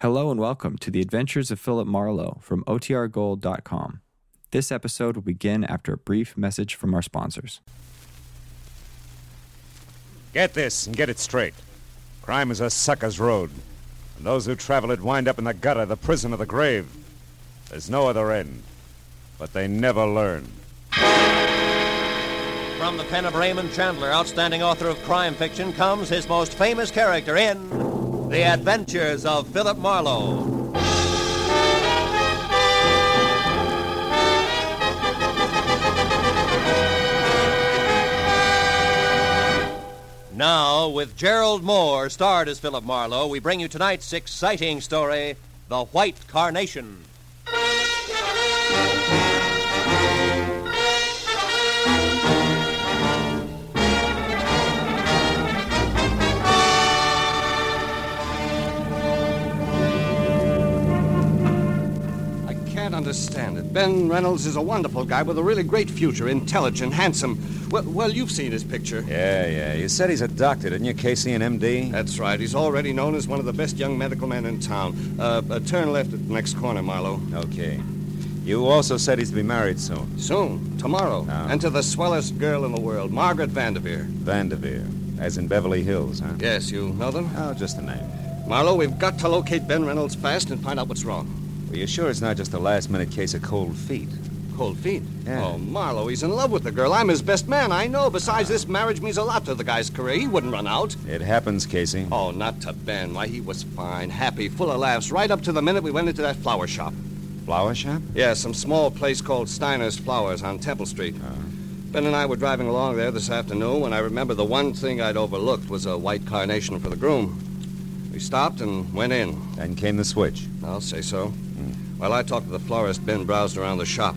Hello and welcome to the Adventures of Philip Marlowe from OTRGold.com. This episode will begin after a brief message from our sponsors. Get this and get it straight. Crime is a sucker's road, and those who travel it wind up in the gutter, the prison, or the grave. There's no other end, but they never learn. From the pen of Raymond Chandler, outstanding author of crime fiction, comes his most famous character in The Adventures of Philip Marlowe. Now, with Gerald Mohr, starred as Philip Marlowe, we bring you tonight's exciting story The White Carnation. Understand it. Ben Reynolds is a wonderful guy with a really great future, intelligent, handsome. Well, well, you've seen his picture. Yeah, yeah. You said he's a doctor, didn't you, Casey, an MD? That's right. He's already known as one of the best young medical men in town. Uh, uh, turn left at the next corner, Marlowe. Okay. You also said he's to be married soon. Soon, tomorrow, Oh. and to the swellest girl in the world, Margaret Vanderveer. Vanderveer, as in Beverly Hills, huh? Yes, you know them? Oh, just the name. Marlowe, we've got to locate Ben Reynolds fast and find out what's wrong. Well, you sure it's not just a last minute case of cold feet? Cold feet. Yeah. Oh, Marlowe, he's in love with the girl. I'm his best man, I know. Besides, this marriage means a lot to the guy's career. He wouldn't run out. It happens, Casey. Oh, not to Ben. Why, he was fine, happy, full of laughs, right up to the minute we went into that flower shop. Flower shop? Yeah, some small place called Steiner's Flowers on Temple Street. Uh, Ben and I were driving along there this afternoon when I remember the one thing I'd overlooked was a white carnation for the groom. We stopped and went in. then came the switch. I'll say so. While I talked to the florist, Ben browsed around the shop.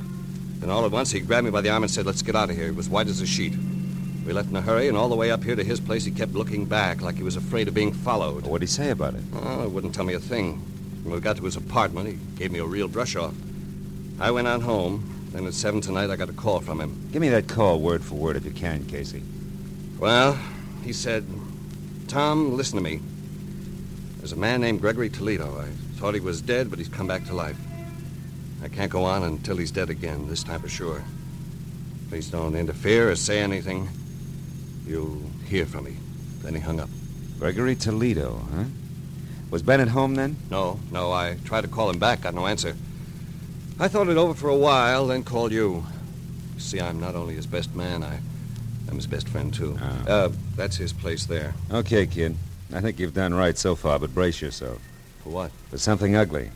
Then all at once he grabbed me by the arm and said, Let's get out of here. He was white as a sheet. We left in a hurry, and all the way up here to his place, he kept looking back like he was afraid of being followed. What'd he say about it? Oh, he wouldn't tell me a thing. When we got to his apartment, he gave me a real brush off. I went on home. Then at seven tonight, I got a call from him. Give me that call word for word if you can, Casey. Well, he said, Tom, listen to me. There's a man named Gregory Toledo. I thought he was dead, but he's come back to life. I can't go on until he's dead again, this time for sure. Please don't interfere or say anything. You'll hear from me. Then he hung up. Gregory Toledo, huh? Was Ben at home then? No, no, I tried to call him back, got no answer. I thought it over for a while, then called you. you See, I'm not only his best man, I, I'm his best friend, too. Ah. Uh, that's his place there. Okay, kid. I think you've done right so far, but brace yourself. For what? For something ugly.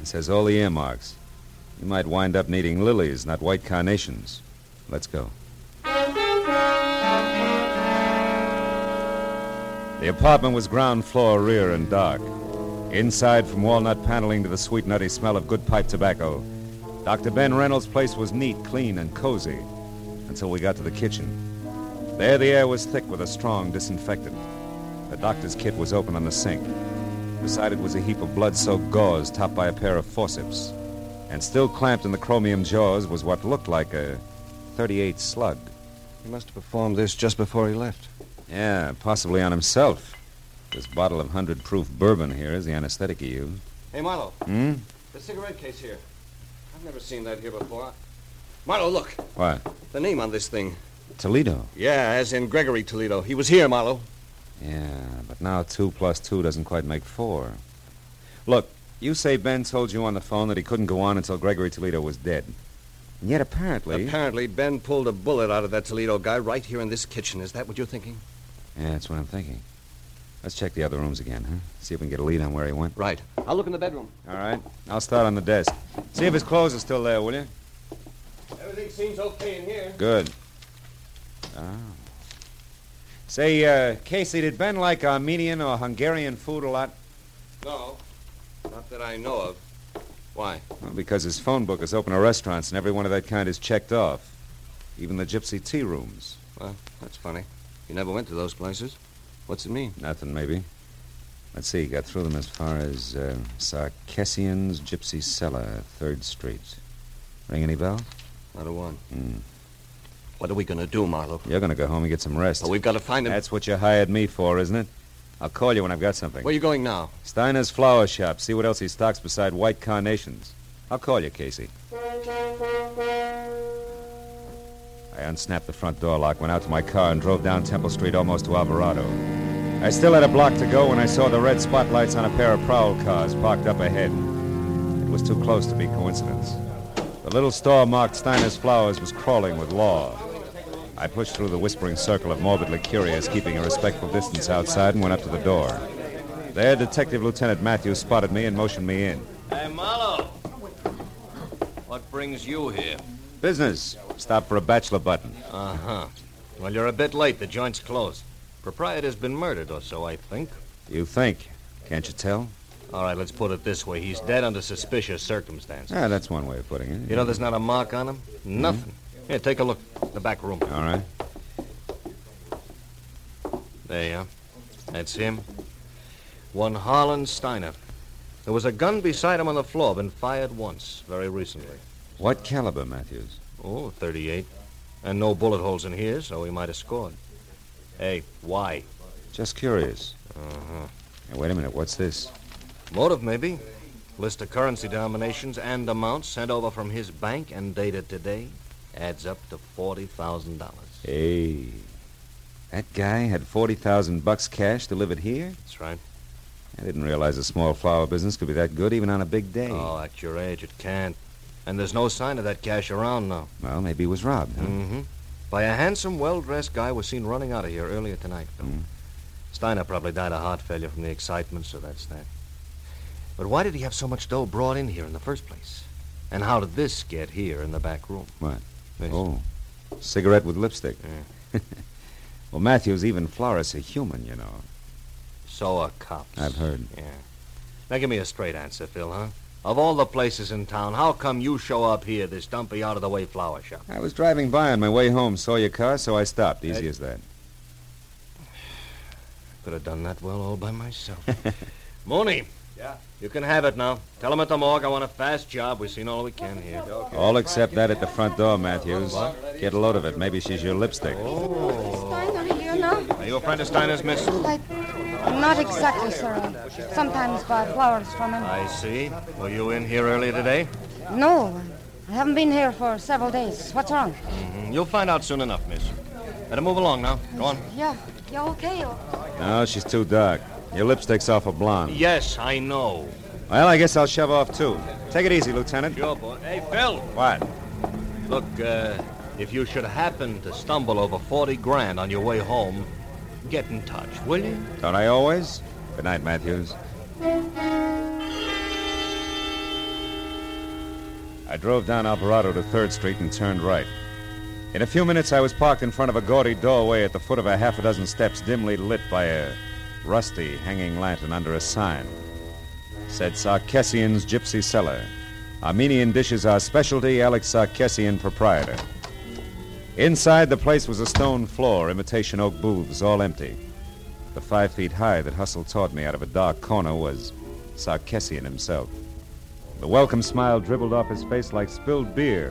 It says all the earmarks. You might wind up needing lilies, not white carnations. Let's go. The apartment was ground floor, rear, and dark. Inside, from walnut paneling to the sweet, nutty smell of good pipe tobacco, Dr. Ben Reynolds' place was neat, clean, and cozy until we got to the kitchen. There, the air was thick with a strong disinfectant. The doctor's kit was open on the sink. Beside it was a heap of blood-soaked gauze topped by a pair of forceps. And still clamped in the chromium jaws was what looked like a 38 slug. He must have performed this just before he left. Yeah, possibly on himself. This bottle of 100 proof bourbon here is the anesthetic he used. Hey, Marlowe, Hmm? the cigarette case here. I've never seen that here before. Marlowe, look. What? The name on this thing. Toledo. Yeah, as in Gregory Toledo. He was here, Marlowe. Yeah, but now two plus two doesn't quite make four. Look, you say Ben told you on the phone that he couldn't go on until Gregory Toledo was dead. And yet apparently. Apparently, Ben pulled a bullet out of that Toledo guy right here in this kitchen. Is that what you're thinking? Yeah, that's what I'm thinking. Let's check the other rooms again, huh? See if we can get a lead on where he went. Right. I'll look in the bedroom. All right. I'll start on the desk. See if his clothes are still there, will you? Everything seems okay in here. Good. Oh. Say, uh, Casey, did Ben like Armenian or Hungarian food a lot? No, not that I know of. Why? Well, because his phone book is open to restaurants, and every one of that kind is checked off. Even the gypsy tea rooms. Well, that's funny. You never went to those places. What's it mean? Nothing, maybe. Let's see, got through them as far as uh, Sarkessian's Gypsy Cellar, 3rd Street. Ring any bell? Not a one. Hmm. What are we going to do, Marlowe? You're going to go home and get some rest. Well, we've got to find him. That's what you hired me for, isn't it? I'll call you when I've got something. Where are you going now? Steiner's flower shop. See what else he stocks beside white carnations. I'll call you, Casey. I unsnapped the front door lock, went out to my car, and drove down Temple Street almost to Alvarado. I still had a block to go when I saw the red spotlights on a pair of prowl cars parked up ahead. It was too close to be coincidence. The little store marked Steiner's Flowers was crawling with law. I pushed through the whispering circle of morbidly curious, keeping a respectful distance outside, and went up to the door. There, Detective Lieutenant Matthews spotted me and motioned me in. Hey, Marlowe. What brings you here? Business. Stop for a bachelor button. Uh huh. Well, you're a bit late. The joint's closed. Proprietor's been murdered or so, I think. You think? Can't you tell? All right, let's put it this way. He's dead under suspicious circumstances. Ah, that's one way of putting it. You know, there's not a mark on him? Nothing. Here, take a look. The back room. All right. There you are. That's him. One Harlan Steiner. There was a gun beside him on the floor, been fired once, very recently. What caliber, Matthews? Oh, 38. And no bullet holes in here, so he might have scored. Hey, why? Just curious. Uh-huh. Now, wait a minute. What's this? Motive, maybe. List of currency denominations and amounts sent over from his bank and dated today adds up to $40,000. Hey. That guy had 40,000 bucks cash delivered here? That's right. I didn't realize a small flower business could be that good even on a big day. Oh, at your age, it can't. And there's no sign of that cash around now. Well, maybe he was robbed, huh? Mm-hmm. By a handsome, well-dressed guy was seen running out of here earlier tonight. Mm. Steiner probably died of heart failure from the excitement, so that's that. But why did he have so much dough brought in here in the first place? And how did this get here in the back room? What? This. Oh, cigarette with lipstick. Yeah. well, Matthews, even florists are human, you know. So are cops. I've heard. Yeah. Now give me a straight answer, Phil, huh? Of all the places in town, how come you show up here, this dumpy, out-of-the-way flower shop? I was driving by on my way home, saw your car, so I stopped. Easy Hey. as that. Could have done that well all by myself. Mooney. Yeah? You can have it now. Tell them at the morgue I want a fast job. We've seen all we can here. All except that at the front door, Matthews. Get a load of it. Maybe she's your lipstick. Steiner here now? Are you a friend of Steiner's, miss? Like, not exactly, sir. Sometimes buy flowers from him. I see. Were you in here earlier today? No, I haven't been here for several days. What's wrong? Mm, You'll find out soon enough, miss. Better move along now. Go on. Yeah, yeah, okay. No, she's too dark. Your lipstick's off a blonde. Yes, I know. Well, I guess I'll shove off, too. Take it easy, Lieutenant. Sure, boy. Hey, Phil. What? Look, uh, if you should happen to stumble over 40 grand on your way home, get in touch, will you? Don't I always? Good night, Matthews. I drove down Alvarado to 3rd Street and turned right. In a few minutes, I was parked in front of a gaudy doorway at the foot of a half a dozen steps dimly lit by a rusty hanging lantern under a sign. Said Sarkessian's Gypsy Cellar. Armenian dishes are specialty, Alex Sarkessian, proprietor. Inside, the place was a stone floor, imitation oak booths, all empty. The five feet high that hustled toward me out of a dark corner was Sarkessian himself. The welcome smile dribbled off his face like spilled beer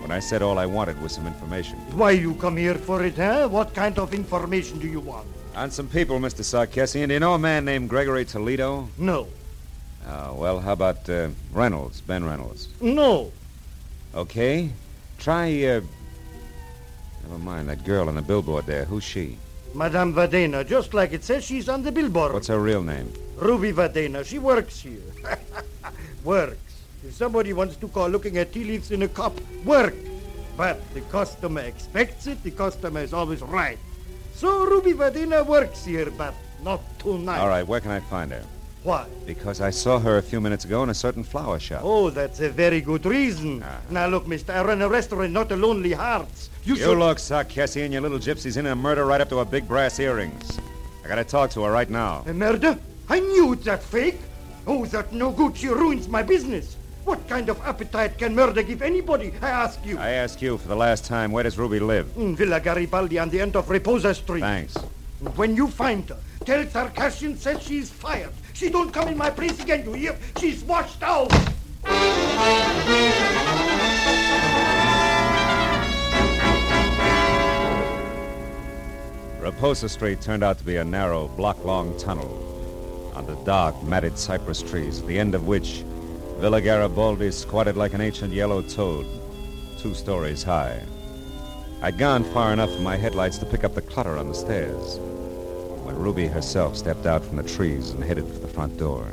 when I said all I wanted was some information. Why you come here for it, huh? What kind of information do you want? On some people, Mr. Sarkessian. Do you know a man named Gregory Toledo? No. Uh, well, how about uh, Reynolds, Ben Reynolds? No. Okay. Try, uh. Never mind, that girl on the billboard there. Who's she? Madame Vadena, just like it says, she's on the billboard. What's her real name? Ruby Vadena. She works here. works. If somebody wants to call looking at tea leaves in a cup, work. But the customer expects it. The customer is always right. So Ruby Vadina works here, but not tonight. All right, where can I find her? Why? Because I saw her a few minutes ago in a certain flower shop. Oh, that's a very good reason. Ah. Now look, mister, I run a restaurant, not a Lonely Hearts. You, You should... look, Sarkessian, your little gypsy's in a murder right up to her big brass earrings. I gotta talk to her right now. A murder? I knew it, that fake. Oh, that no good. She ruins my business. What kind of appetite can murder give anybody, I ask you? I ask you for the last time, where does Ruby live? In Villa Garibaldi on the end of Reposa Street. Thanks. When you find her, tell Sarkassian says she's fired. She don't come in my place again, you hear? She's washed out. Raposa Street turned out to be a narrow, block long tunnel under dark, matted cypress trees, at the end of which Villa Garibaldi squatted like an ancient yellow toad, two stories high. I'd gone far enough in my headlights to pick up the clutter on the stairs when Ruby herself stepped out from the trees and headed for the front door.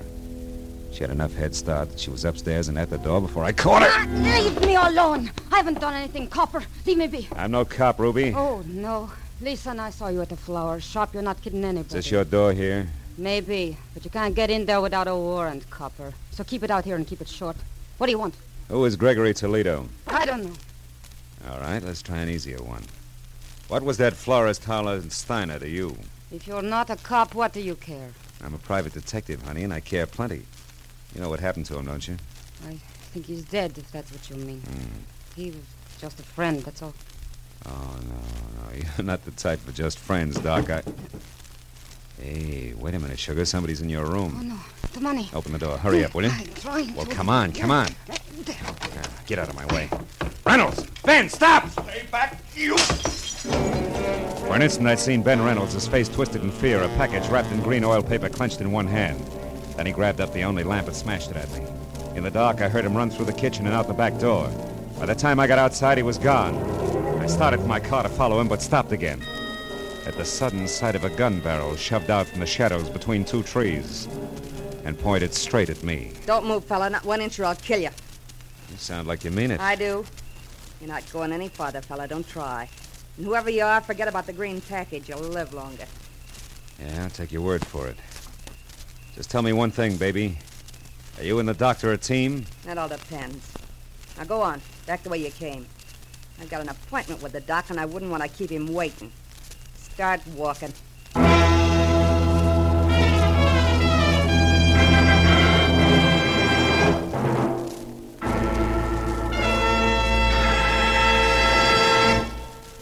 She had enough head start that she was upstairs and at the door before I caught her. Leave me alone. I haven't done anything, Copper. Leave me be. I'm no cop, Ruby. Oh, no. Lisa and I saw you at the flower shop. You're not kidding anybody. Is this your door here? Maybe, but you can't get in there without a warrant, Copper. So keep it out here and keep it short. What do you want? Who is Gregory Toledo? I don't know. All right, let's try an easier one. What was that florist Harlan Steiner to you? If you're not a cop, what do you care? I'm a private detective, honey, and I care plenty. You know what happened to him, don't you? I think he's dead, if that's what you mean. Hmm. He was just a friend, that's all. Oh, no, no. You're not the type for just friends, Doc. I. Hey, wait a minute, Sugar. Somebody's in your room. Oh, no. The money. Open the door. Hurry up, will you? I'm trying Well, to. come on, come on. There. Ah, Get out of my way. Reynolds! Ben, stop! Stay back, you! For an instant, I'd seen Ben Reynolds, his face twisted in fear, a package wrapped in green oil paper clenched in one hand. Then he grabbed up the only lamp and smashed it at me. In the dark, I heard him run through the kitchen and out the back door. By the time I got outside, he was gone. I started for my car to follow him, but stopped again. At the sudden sight of a gun barrel shoved out from the shadows between two trees and pointed straight at me. Don't move, fella. Not one inch or I'll kill you. You sound like you mean it. I do. You're not going any farther, fella. Don't try. And whoever you are, forget about the green package. You'll live longer. Yeah, I'll take your word for it. Just tell me one thing, baby. Are you and the doctor a team? That all depends. Now go on. Back the way you came. I've got an appointment with the doc, and I wouldn't want to keep him waiting. Start walking.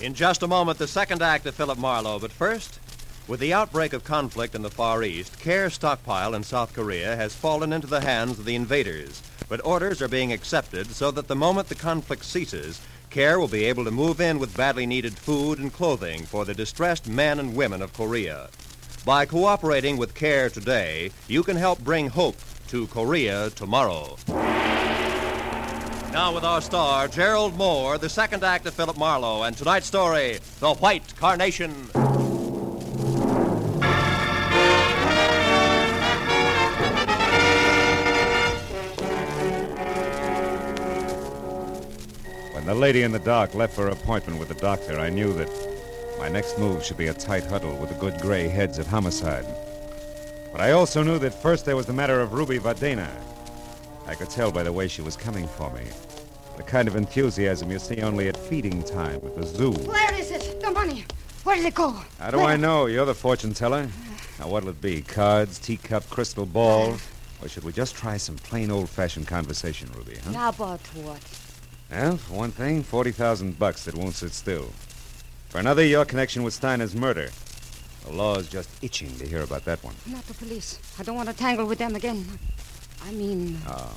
In just a moment, the second act of Philip Marlowe. But first, with the outbreak of conflict in the Far East, Care stockpile in South Korea has fallen into the hands of the invaders. But orders are being accepted so that the moment the conflict ceases, Care will be able to move in with badly needed food and clothing for the distressed men and women of Korea. By cooperating with Care today, you can help bring hope to Korea tomorrow. Now, with our star, Gerald Mohr, the second act of Philip Marlowe, and tonight's story, The White Carnation. When the lady in the dark left for her appointment with the doctor, I knew that my next move should be a tight huddle with the good gray heads of homicide. But I also knew that first there was the matter of Ruby Vadena. I could tell by the way she was coming for me. The kind of enthusiasm you see only at feeding time at the zoo. Where is it? The money. Where did it go? How do I know? You're the fortune teller. Now, what'll it be? Cards, teacup, crystal ball? Or should we just try some plain old-fashioned conversation, Ruby, huh? Now about what? Well, for one thing, 40,000 bucks that won't sit still. For another, your connection with Steiner's murder. The law's just itching to hear about that one. Not the police. I don't want to tangle with them again. I mean, Oh.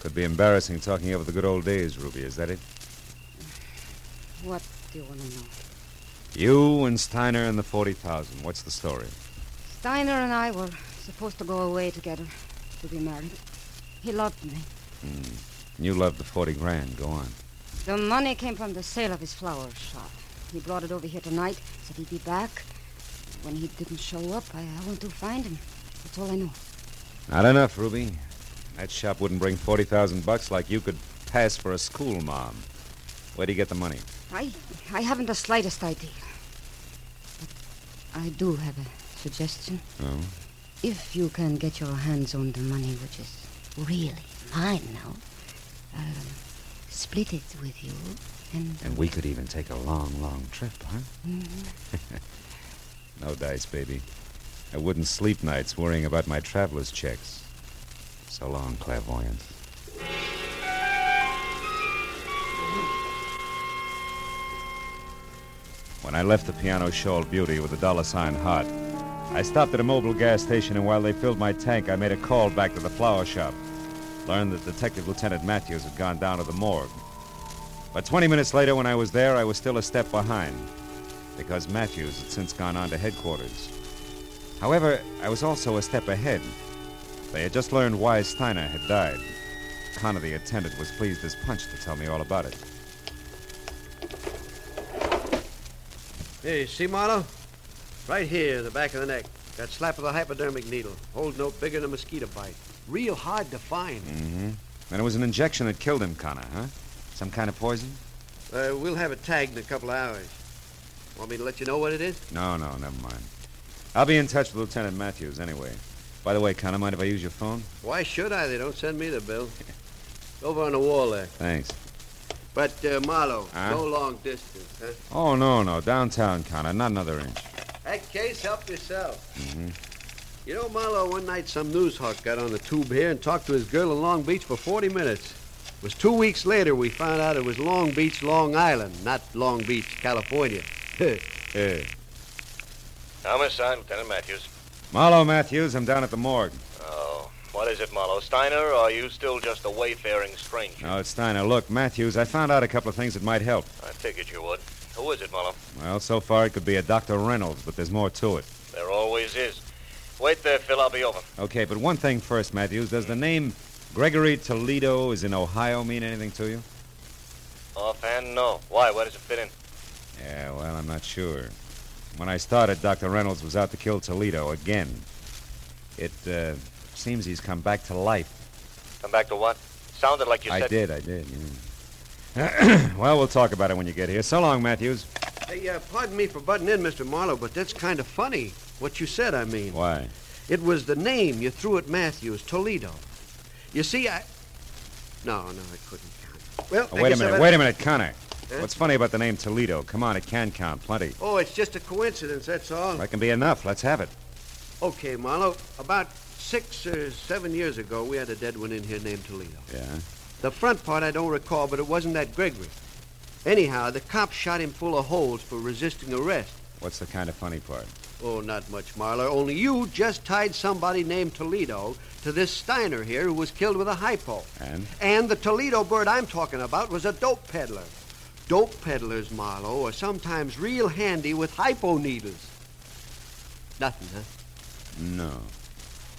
Could be embarrassing talking over the good old days, Ruby, is that it? what do you want to know? You and Steiner and the 40,000. What's the story? Steiner and I were supposed to go away together to be married. He loved me. Hmm. You love the 40 grand. Go on. The money came from the sale of his flower shop. He brought it over here tonight, said he'd be back. When he didn't show up, I, I went to find him. That's all I know. Not enough, Ruby. That shop wouldn't bring 40,000 bucks like you could pass for a school mom. Where'd he get the money? I, I haven't the slightest idea. But I do have a suggestion. Oh? If you can get your hands on the money, which is really mine now, um, split it with you, and And we could even take a long, long trip, huh? no dice, baby. I wouldn't sleep nights worrying about my traveler's checks. So long, clairvoyant. When I left the piano shawled beauty with a dollar sign heart, I stopped at a Mobil gas station, and while they filled my tank, I made a call back to the flower shop. Learned that Detective Lieutenant Matthews had gone down to the morgue. But 20 minutes later, when I was there, I was still a step behind. because Matthews had since gone on to headquarters. However, I was also a step ahead. They had just learned why Steiner had died. Connor, the attendant, was pleased as punch to tell me all about it. Hey, see, Marlowe? Right here, the back of the neck. That slap of the hypodermic needle. Holds no bigger than a mosquito bite. Real hard to find. Mm-hmm. And it was an injection that killed him, Connor, huh? Some kind of poison? Uh, we'll have it tagged in a couple of hours. Want me to let you know what it is? No, no, never mind. I'll be in touch with Lieutenant Matthews anyway. By the way, Connor, mind if I use your phone? Why should I? They don't send me the bill. Over on the wall there. Thanks. But, uh, Marlowe, Huh? no long distance, huh? Oh, no, no. Downtown, Connor. Not another inch. That case, help yourself. Mm-hmm. You know, Marlowe, one night some news hawk got on the tube here and talked to his girl in Long Beach for 40 minutes. It was two weeks later we found out it was Long Beach, Long Island, not Long Beach, California. Yeah. Homicide, Lieutenant Matthews. Marlowe Matthews, I'm down at the morgue. Oh, what is it, Marlowe? Steiner, or are you still just a wayfaring stranger? No, it's Steiner. Look, Matthews, I found out a couple of things that might help. I figured you would. Who is it, Marlowe? Well, so far it could be a Dr. Reynolds, but there's more to it. There always is. Wait there, Phil. I'll be over. Okay, but one thing first, Matthews. Does the name Gregory Toledo is in Ohio mean anything to you? Offhand, no. Why? Where does it fit in? Yeah, well, I'm not sure. When I started, Dr. Reynolds was out to kill Toledo again. It uh, seems he's come back to life. Come back to what? Sounded like you I said. did, I did. Yeah. well, we'll talk about it when you get here. So long, Matthews. hey, uh, pardon me for butting in, Mr. Marlowe, but that's kind of funny. What you said, I mean. Why? It was the name you threw at Matthews, Toledo. You see, I. No, no, I couldn't count. Well, Oh, wait a minute, wait a minute, Connor. Huh? What's funny about the name Toledo? Come on, it can count plenty. Oh, it's just a coincidence, that's all. That can be enough. Let's have it. Okay, Marlowe. About six or seven years ago, we had a dead one in here named Toledo. Yeah. The front part I don't recall, but it wasn't that Gregory. Anyhow, the cops shot him full of holes for resisting arrest. What's the kind of funny part? Oh, not much, Marlowe. Only you just tied somebody named Toledo to this Steiner here who was killed with a hypo. And? And the Toledo bird I'm talking about was a dope peddler. Dope peddlers, Marlowe, are sometimes real handy with hypo needles. Nothing, huh? No.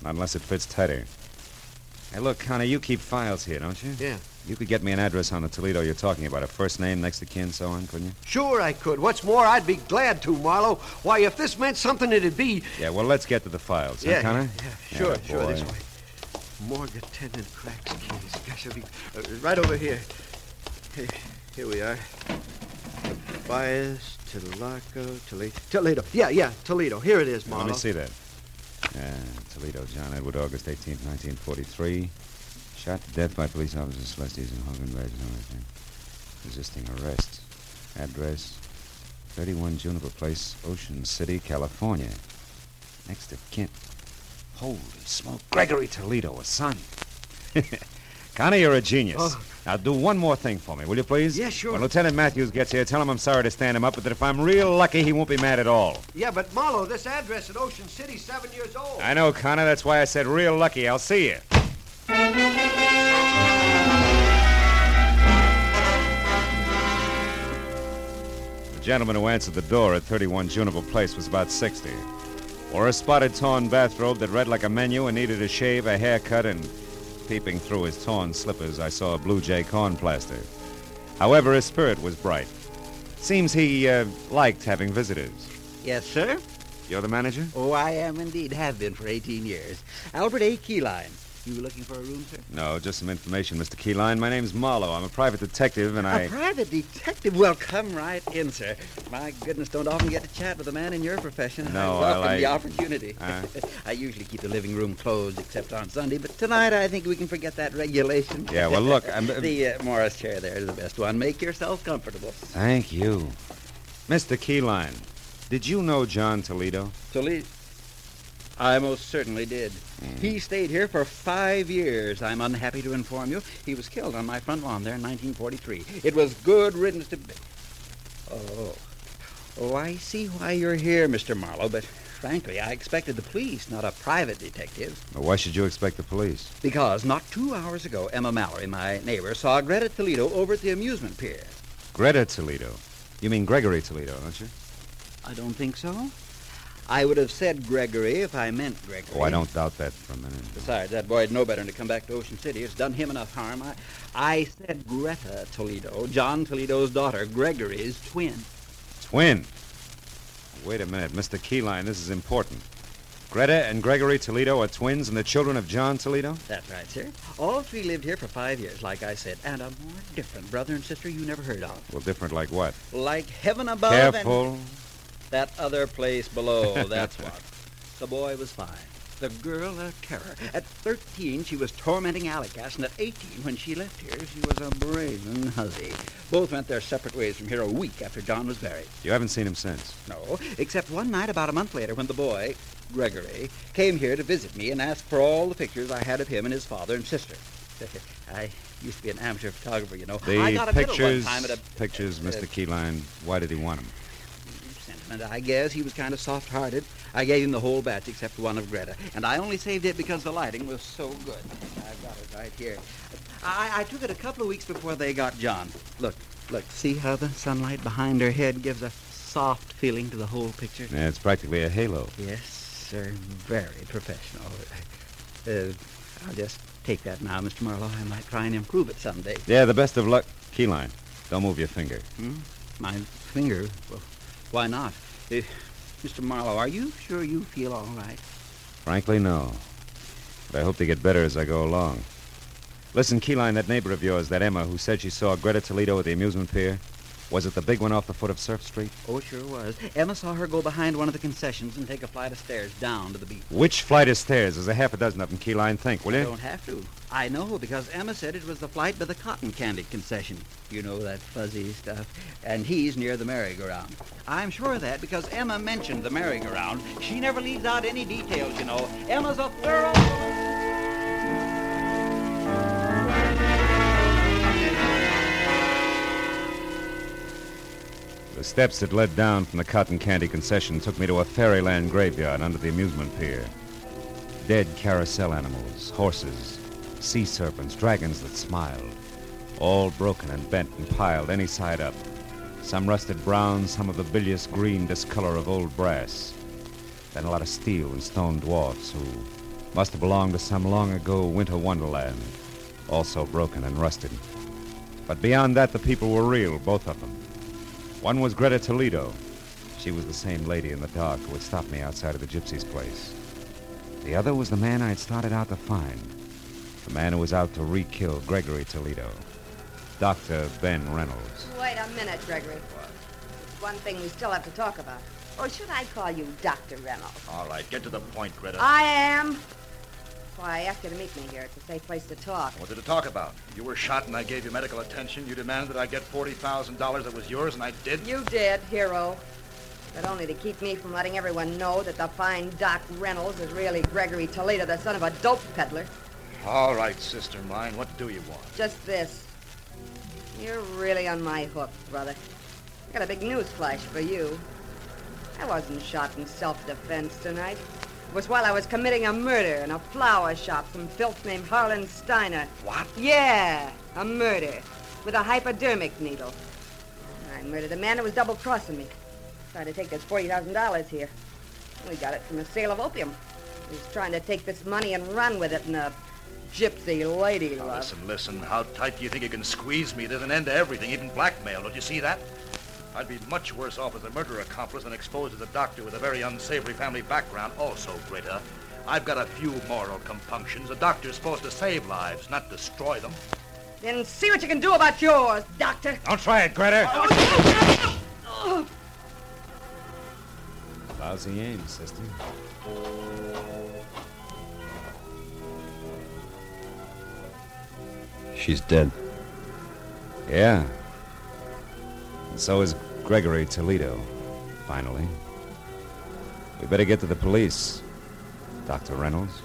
Not unless it fits tighter. Hey, look, Connor, you keep files here, don't you? Yeah. You could get me an address on the Toledo you're talking about, a first name, next of kin, so on, couldn't you? Sure I could. What's more, I'd be glad to, Marlowe. Why, if this meant something, it'd be... Yeah, well, let's get to the files, huh, Yeah, Connor? yeah, sure, Yeah, sure, this way. Morgue attendant cracks case. Gosh, I'll be... Uh, right over here. Hey, here we are. Tobias, Tulaco, Toledo. Toledo. Yeah, yeah, Toledo. Here it is, Marlowe. Let me see that. Uh, Toledo, John Edward, August 18th, 1943. Shot to death by police officers Celestes and Hogan Badge. Resisting arrest. Address 31 Juniper Place, Ocean City, California. Next of kin. Holy smoke. Gregory Toledo, a son. Connie, you're a genius. Oh. Now, do one more thing for me, will you please? Yeah, sure. When Lieutenant Matthews gets here, tell him I'm sorry to stand him up, but that if I'm real lucky, he won't be mad at all. Yeah, but Marlowe, this address at Ocean City, seven years old. I know, Connor. That's why I said real lucky. I'll see you. Gentleman who answered the door at 31 Juniper Place was about 60. Wore a spotted torn bathrobe that read like a menu and needed a shave, a haircut, and peeping through his torn slippers, I saw a Blue Jay corn plaster. However, his spirit was bright. Seems he uh, liked having visitors. Yes, sir. You're the manager? Oh, I am indeed. Have been for 18 years. Albert A. Keyline. You were looking for a room, sir? No, just some information, Mr. Keyline. My name's Marlowe. I'm a private detective, and I. A private detective? Well, come right in, sir. My goodness, don't often get to chat with a man in your profession. No, I I welcome like- the opportunity. Uh. I usually keep the living room closed except on Sunday, but tonight I think we can forget that regulation. Yeah, well, look, I'm- the uh, Morris chair there is the best one. Make yourself comfortable. Thank you. Mr. Keyline, did you know John Toledo? Toledo. I most certainly did. He mm. stayed here for five years. I'm unhappy to inform you. He was killed on my front lawn there in 1943. It was good riddance to. Oh. Oh, I see why you're here, Mr. Marlowe, but frankly, I expected the police, not a private detective. Well, why should you expect the police? Because not two hours ago, Emma Mallory, my neighbor, saw Greta Toledo over at the amusement pier. Greta Toledo. You mean Gregory Toledo, don't you? I don't think so. I would have said Gregory if I meant Gregory. Oh, I don't doubt that for a minute. Besides, that boy'd know better than to come back to Ocean City. It's done him enough harm. I, I said Greta Toledo, John Toledo's daughter, Gregory's twin. Twin. Wait a minute, Mr. Keyline, this is important. Greta and Gregory Toledo are twins and the children of John Toledo? That's right, sir. All three lived here for five years, like I said, and a more different brother and sister you never heard of. Well, different like what? Like heaven above and Careful. That other place below, that's what. The boy was fine. The girl a terror. At 13, she was tormenting Allagash, and at 18, when she left here, she was a brazen hussy. Both went their separate ways from here a week after John was buried. You haven't seen him since. No, except one night about a month later when the boy, Gregory, came here to visit me and asked for all the pictures I had of him and his father and sister. I used to be an amateur photographer, you know. I The got a medal one pictures, time at a pictures, uh, Mr. Keyline, why did he want them? Sentiment, I guess. He was kind of soft-hearted. I gave him the whole batch except one of Greta, and I only saved it because the lighting was so good. I've got it right here. I, I took it a couple of weeks before they got John. Look, look, see how the sunlight behind her head gives a soft feeling to the whole picture? Yeah, it's practically a halo. Yes, sir. Very professional. Uh, I'll just take that now, Mr. Marlowe. I might try and improve it someday. Yeah, the best of luck. Keyline, don't move your finger. Hmm? My finger? Well, why not? Uh, Mr. Marlowe, are you sure you feel all right? Frankly, no. But I hope to get better as I go along. Listen, Keyline, that neighbor of yours, that Emma, who said she saw Greta Toledo at the amusement pier, was it the big one off the foot of Surf Street? Oh, it sure was. Emma saw her go behind one of the concessions and take a flight of stairs down to the beach. Which flight of stairs? There's a half a dozen of them, Keyline. Think, will You you? don't have to. I know because Emma said it was the flight by the cotton candy concession. You know that fuzzy stuff. And he's near the merry-go-round. I'm sure of that because Emma mentioned the merry-go-round. She never leaves out any details, you know. Emma's a thorough. The steps that led down from the cotton candy concession took me to a fairyland graveyard under the amusement pier. Dead carousel animals, horses, sea serpents, dragons that smiled, all broken and bent and piled any side up. Some rusted brown, some of the bilious green discolor of old brass. Then a lot of steel and stone dwarfs who must have belonged to some long ago winter wonderland, also broken and rusted. But beyond that, the people were real, both of them. One was Greta Toledo. She was the same lady in the dark who had stopped me outside of the gypsy's place. The other was the man I had started out to find. The man who was out to re-kill Gregory Toledo. Dr. Ben Reynolds. Wait a minute, Gregory. There's one thing we still have to talk about. Or should I call you Dr. Reynolds? All right, get to the point, Greta. I am. Why, I asked you to meet me here. It's a safe place to talk. What did it talk about? You were shot and I gave you medical attention. You demanded that I get $40,000 that was yours, and I did. You did, hero. But only to keep me from letting everyone know that the fine Doc Reynolds is really Gregory Toledo, the son of a dope peddler. All right, sister mine. What do you want? Just this. You're really on my hook, brother. I got a big news flash for you. I wasn't shot in self-defense tonight. It was while I was committing a murder in a flower shop, some filth named Harlan Steiner. What? Yeah, a murder. With a hypodermic needle. I murdered a man who was double-crossing me. Tried to take this $40,000 here. We got it from a sale of opium. He was trying to take this money and run with it in a gypsy lady Now, love. listen, listen. How tight do you think you can squeeze me? There's an end to everything, even blackmail. Don't you see that? I'd be much worse off as a murder accomplice than exposed as a doctor with a very unsavory family background. Also, Greta, I've got a few moral compunctions. A doctor's supposed to save lives, not destroy them. Then see what you can do about yours, Doctor. Don't try it, Greta. Oh, Lousy aim, sister. She's dead. Yeah. And so is Gregory Toledo, finally. We better get to the police, Dr. Reynolds.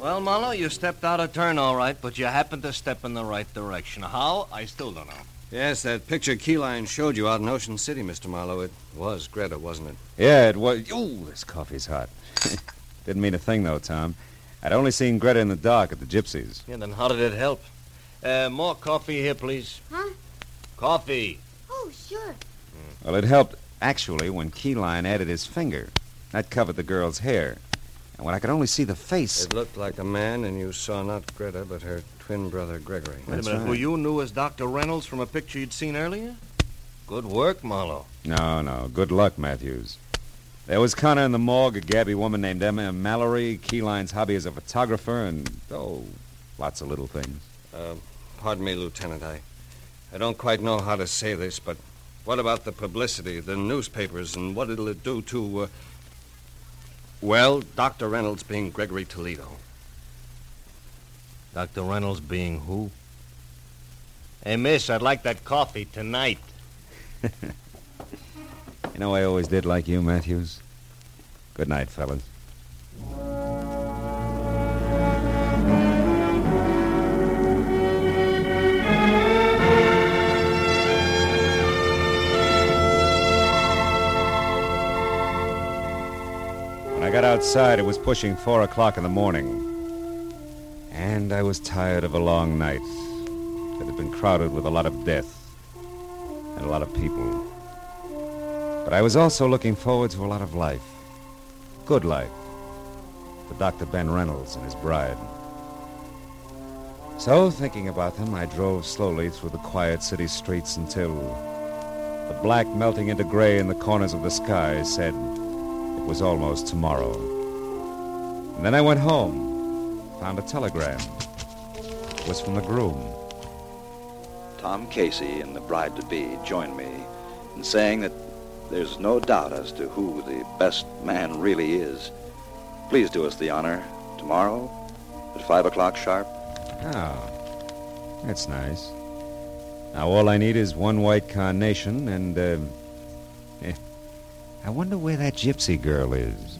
Well, Marlowe, you stepped out of turn all right, but you happened to step in the right direction. How? I still don't know. Yes, that picture Keyline showed you out in Ocean City, Mr. Marlowe. It was Greta, wasn't it? Yeah, it was. Ooh, this coffee's hot. Didn't mean a thing, though, Tom. I'd only seen Greta in the dark at the Gypsies. Yeah, then how did it help? Uh, more coffee here, please. Huh? Coffee. Oh, sure. Well, it helped, actually, when Keyline added his finger. That covered the girl's hair. And when I could only see the face. It looked like a man, and you saw not Greta, but her twin brother, Gregory. Wait a minute. Who you knew as Dr. Reynolds from a picture you'd seen earlier? Good work, Marlowe. No, no. Good luck, Matthews. There was Connor in the morgue, a gabby woman named Emma Mallory, Keyline's hobby as a photographer, and, oh, lots of little things. Uh, pardon me, Lieutenant. I, I don't quite know how to say this, but what about the publicity, the newspapers, and what it'll do to, uh... Well, Dr. Reynolds being Gregory Toledo. Dr. Reynolds being who? Hey, miss, I'd like that coffee tonight. You know, I always did like you, Matthews. Good night, fellas. When I got outside, it was pushing four o'clock in the morning. And I was tired of a long night that had been crowded with a lot of death and a lot of people. But I was also looking forward to a lot of life. Good life. For Dr. Ben Reynolds and his bride. So, thinking about them, I drove slowly through the quiet city streets until the black melting into gray in the corners of the sky said it was almost tomorrow. And then I went home, found a telegram. It was from the groom. Tom Casey and the bride to be joined me in saying that there's no doubt as to who the best man really is. Please do us the honor tomorrow at 5 o'clock sharp. Oh, that's nice. Now, all I need is one white carnation and, uh, eh, I wonder where that gypsy girl is.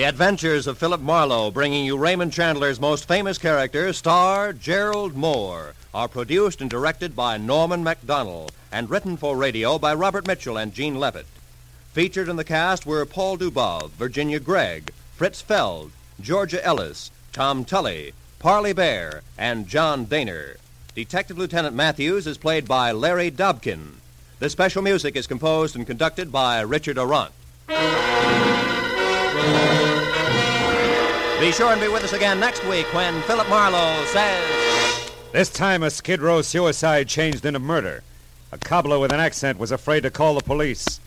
The Adventures of Philip Marlowe, bringing you Raymond Chandler's most famous character, star Gerald Mohr, are produced and directed by Norman Macdonnell and written for radio by Robert Mitchell and Gene Levitt. Featured in the cast were Paul Dubov, Virginia Gregg, Fritz Feld, Georgia Ellis, Tom Tully, Parley Baer, and John Dehner. Detective Lieutenant Matthews is played by Larry Dobkin. The special music is composed and conducted by Richard Aurandt. Be sure and be with us again next week when Philip Marlowe says. This time, a Skid Row suicide changed into murder. A cobbler with an accent was afraid to call the police,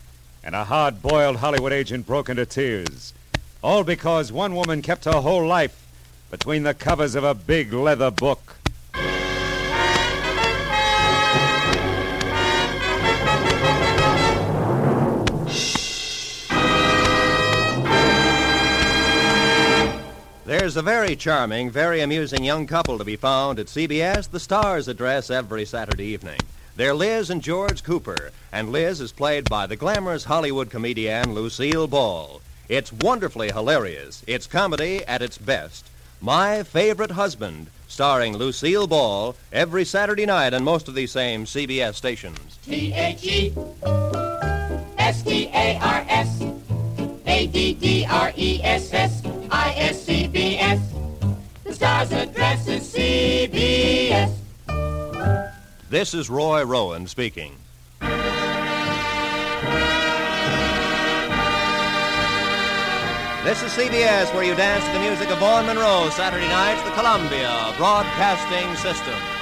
and a hard boiled Hollywood agent broke into tears. All because one woman kept her whole life between the covers of a big leather book. There's a very charming, very amusing young couple to be found at CBS, the Stars address every Saturday evening. They're Liz and George Cooper, and Liz is played by the glamorous Hollywood comedian Lucille Ball. It's wonderfully hilarious. It's comedy at its best. My Favorite Husband, starring Lucille Ball, every Saturday night on most of these same CBS stations. T H E S T A R S A D D R E S S I S C B S. The Stars address is CBS. This is Roy Rowan speaking. This is CBS, where you dance to the music of Vaughn Monroe, Saturday nights, the Columbia Broadcasting System.